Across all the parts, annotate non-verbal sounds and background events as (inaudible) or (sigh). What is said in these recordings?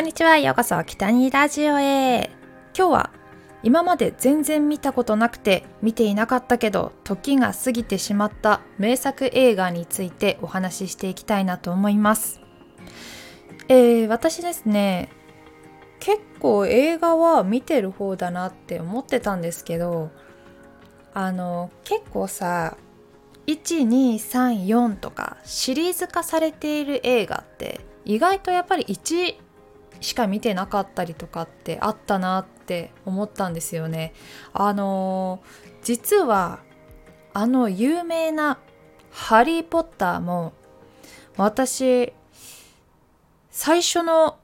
こんにちは。ようこそ北にラジオへ。今日は今まで全然見たことなくて見ていなかったけど時が過ぎてしまった名作映画についてお話ししていきたいなと思います。えー、私ですね結構映画は見てる方だなって思ってたんですけどあの結構さ1234とかシリーズ化されている映画って意外とやっぱり1しか見てなかったりとかってあったなって思ったんですよね。あの実はあの有名な「ハリー・ポッター」も私最初の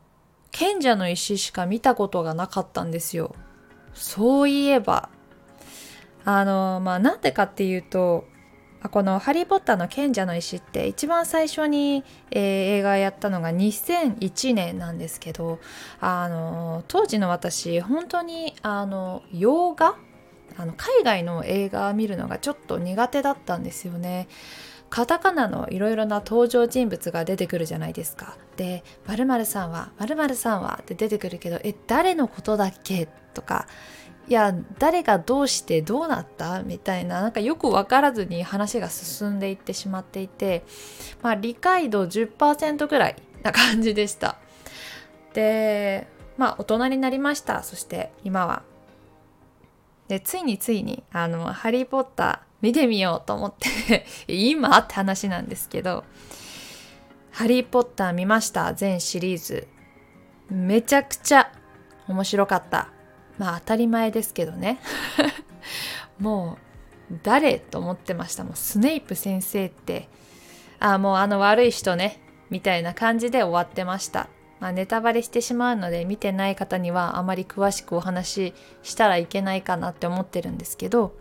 賢者の石しか見たことがなかったんですよ。そういえばあのまあなんでかっていうとこの「ハリー・ポッターの賢者の石」って一番最初に、えー、映画やったのが2001年なんですけどあの当時の私本当にあの洋画あの海外の映画見るのがちょっと苦手だったんですよね。カタカナのいろいろな登場人物が出てくるじゃないですか。で「〇〇さんは〇〇さんは」って出てくるけど「え誰のことだっけ?」とかいや誰がどうしてどうなった？みたいななんかよく分からずに話が進んでいってしまっていて、まあ、理解度10%ぐらいな感じでした。でまあ大人になりました。そして今は。でついについに「あのハリー・ポッター」見てみようと思って (laughs) 今って話なんですけど「ハリー・ポッター」見ました？全シリーズ。めちゃくちゃ面白かった。まあ当たり前ですけどね。(laughs) もう誰と思ってました？もうスネイプ先生って。ああもうあの悪い人ね。みたいな感じで終わってました。まあ、ネタバレしてしまうので見てない方にはあまり詳しくお話ししたらいけないかなって思ってるんですけど。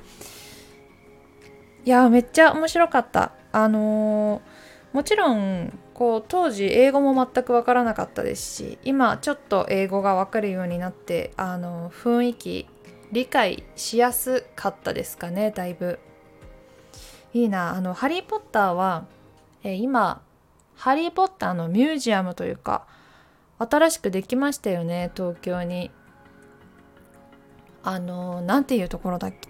いやめっちゃ面白かった。あのー、もちろんこう当時英語も全く分からなかったですし今ちょっと英語が分かるようになってあの雰囲気理解しやすかったですかねだいぶ。いいな。あの「ハリー・ポッターは」え今「ハリー・ポッター」のミュージアムというか新しくできましたよね東京に。あの何ていうところだっけ。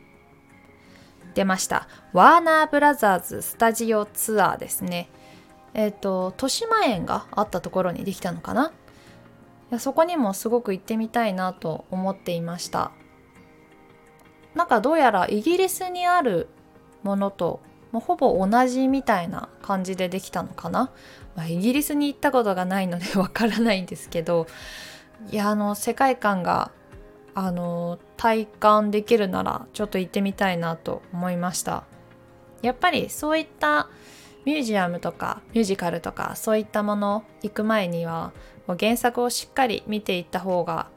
出ました。ワーナーブラザーズスタジオツアーですね。えっ、ー、と豊島園があったところにできたのかな？いやそこにもすごく行ってみたいなと思っていました。なんかどうやらイギリスにあるものともうほぼ同じみたいな感じでできたのかな、まあ、イギリスに行ったことがないのでわからないんですけどいやあの世界観があの体感できるならちょっと行ってみたいなと思いました。やっぱりそういったミュージアムとかミュージカルとかそういったもの行く前にはもう原作をしっかり見ていった方が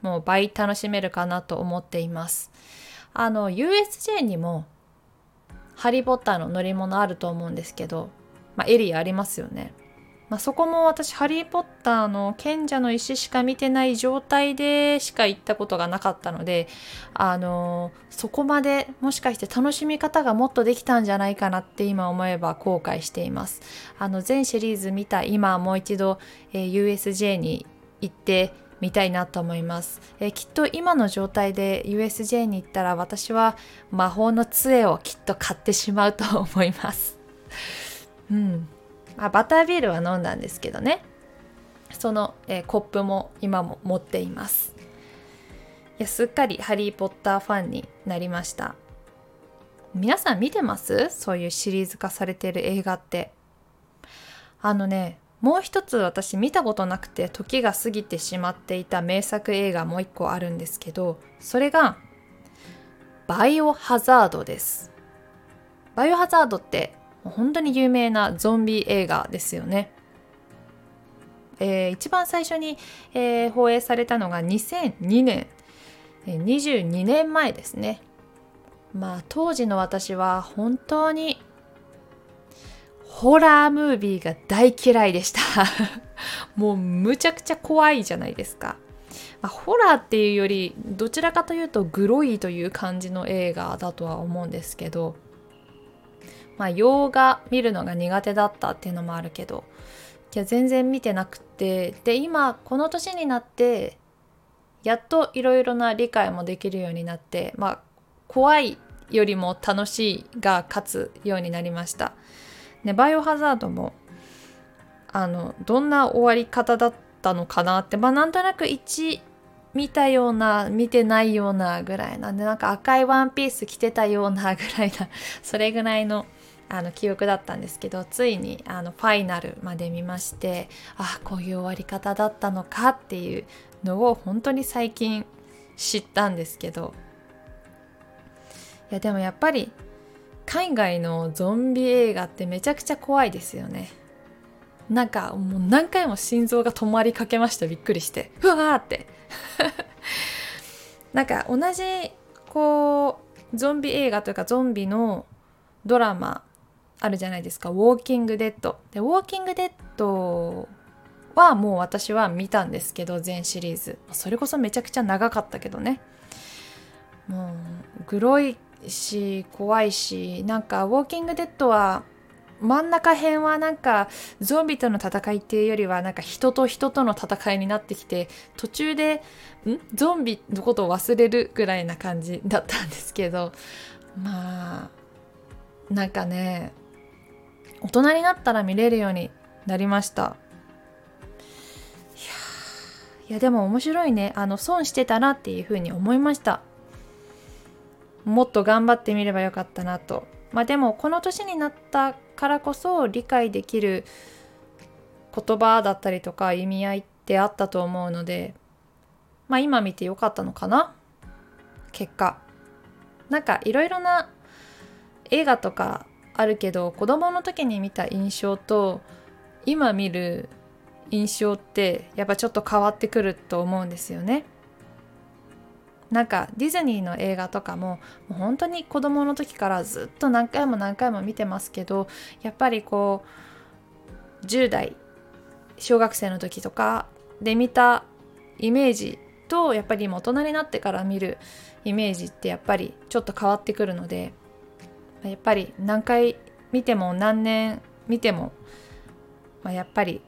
もう倍楽しめるかなと思っています。あの USJ にもハリー・ポッターの乗り物あると思うんですけど、まあ、エリアありますよね。まあ、そこも私ハリー・ポッターの賢者の石しか見てない状態でしか行ったことがなかったのであのそこまでもしかして楽しみ方がもっとできたんじゃないかなって今思えば後悔しています。あの全シリーズ見た今もう一度、えー、USJ に行ってみたいなと思います、えー、きっと今の状態で USJ に行ったら私は魔法の杖をきっと買ってしまうと思います。うん。あバタービールは飲んだんですけどね。その、えー、コップも今も持っています。いやすっかりハリー・ポッターファンになりました。皆さん見てます？そういうシリーズ化されてる映画って。あのねもう一つ私見たことなくて時が過ぎてしまっていた名作映画もう一個あるんですけどそれがバイオハザードです。バイオハザードって本当に有名なゾンビ映画ですよね。えー、一番最初に、えー、放映されたのが2002年、えー、22年前ですね。まあ当時の私は本当にホラームービーが大嫌いでした (laughs) もうむちゃくちゃ怖いじゃないですか。まあ、ホラーっていうよりどちらかというとグロいという感じの映画だとは思うんですけどまあ、洋画見るのが苦手だったっていうのもあるけどいや全然見てなくてで今この年になってやっといろいろな理解もできるようになってまあ怖いよりも楽しいが勝つようになりました。でバイオハザードもあのどんな終わり方だったのかなってまあなんとなく1見たような見てないようなぐらいなんでなんか赤いワンピース着てたようなぐらいなそれぐらいのあの記憶だったんですけどついにあのファイナルまで見ましてあこういう終わり方だったのかっていうのを本当に最近知ったんですけど。いやでもやっぱり海外のゾンビ映画ってめちゃくちゃ怖いですよね。なんかもう何回も心臓が止まりかけましたびっくりしてうわーって。(laughs) なんか同じこうゾンビ映画というかゾンビのドラマあるじゃないですか「ウォーキング・デッド」で「ウォーキング・デッド」はもう私は見たんですけど全シリーズ。それこそめちゃくちゃ長かったけどね。もうグロいし怖いしなんか「ウォーキング・デッド」は真ん中辺はなんかゾンビとの戦いっていうよりはなんか人と人との戦いになってきて途中でん？ゾンビのことを忘れるぐらいな感じだったんですけどまあなんかね大人になったら見れるようになりました。いやでも面白いね。あの損してたなっていうふうに思いました。もっと頑張ってみればよかったなと。まあでもこの年になったからこそ理解できる言葉だったりとか意味合いってあったと思うのでまあ今見てよかったのかな？結果。なんかいろいろな映画とかあるけど子供の時に見た印象と今見る印象ってやっぱちょっと変わってくると思うんですよね。なんかディズニーの映画とかももう本当に子供の時からずっと何回も何回も見てますけどやっぱりこう10代小学生の時とかで見たイメージとやっぱり大人になってから見るイメージってやっぱりちょっと変わってくるのでやっぱり何回見ても何年見ても、まあ、やっぱり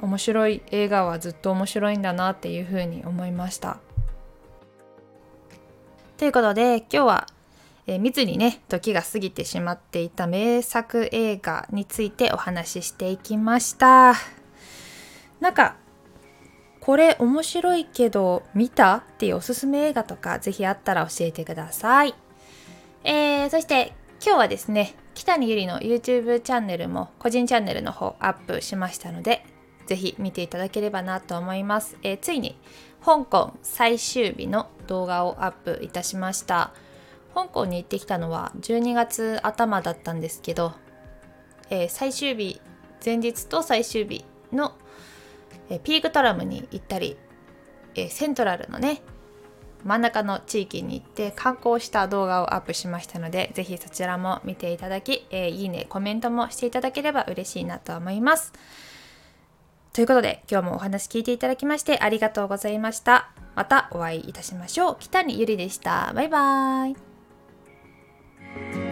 面白い映画はずっと面白いんだなっていうふうに思いました。ということで今日は、えー、密にね時が過ぎてしまっていた名作映画についてお話ししていきましたなんかこれ面白いけど見たっていうおすすめ映画とかぜひあったら教えてくださいえー、そして今日はですね北にゆりの YouTube チャンネルも個人チャンネルの方アップしましたのでぜひ見ていただければなと思います、えー、ついに香港最終日の動画をアップいたしました。香港に行ってきたのは12月頭だったんですけど、えー、最終日前日と最終日の、え、ピークトラムに行ったり、え、セントラルのね真ん中の地域に行って観光した動画をアップしましたのでぜひそちらも見ていただき、えいいねコメントもしていただければ嬉しいなと思います。ということで今日もお話聞いていただきましてありがとうございました。またお会いいたしましょう。北にゆりでした。バイバーイ。